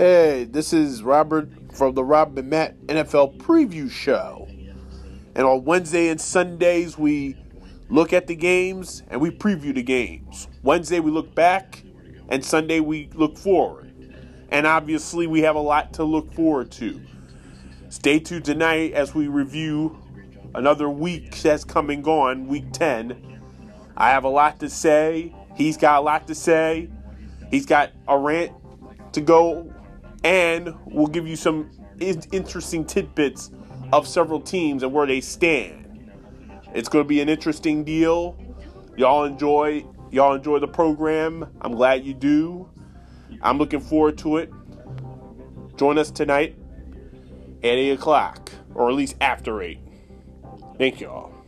Hey, this is Robert from the Rob and Matt NFL Preview Show. And on Wednesday and Sundays, we look at the games and we preview the games. Wednesday, we look back, and Sunday, we look forward. And obviously, we have a lot to look forward to. Stay tuned tonight as we review another week that's coming on, week 10. I have a lot to say. He's got a lot to say. He's got a rant to go and we'll give you some interesting tidbits of several teams and where they stand. It's going to be an interesting deal. Y'all enjoy y'all enjoy the program. I'm glad you do. I'm looking forward to it. Join us tonight at 8 o'clock, or at least after 8. Thank y'all.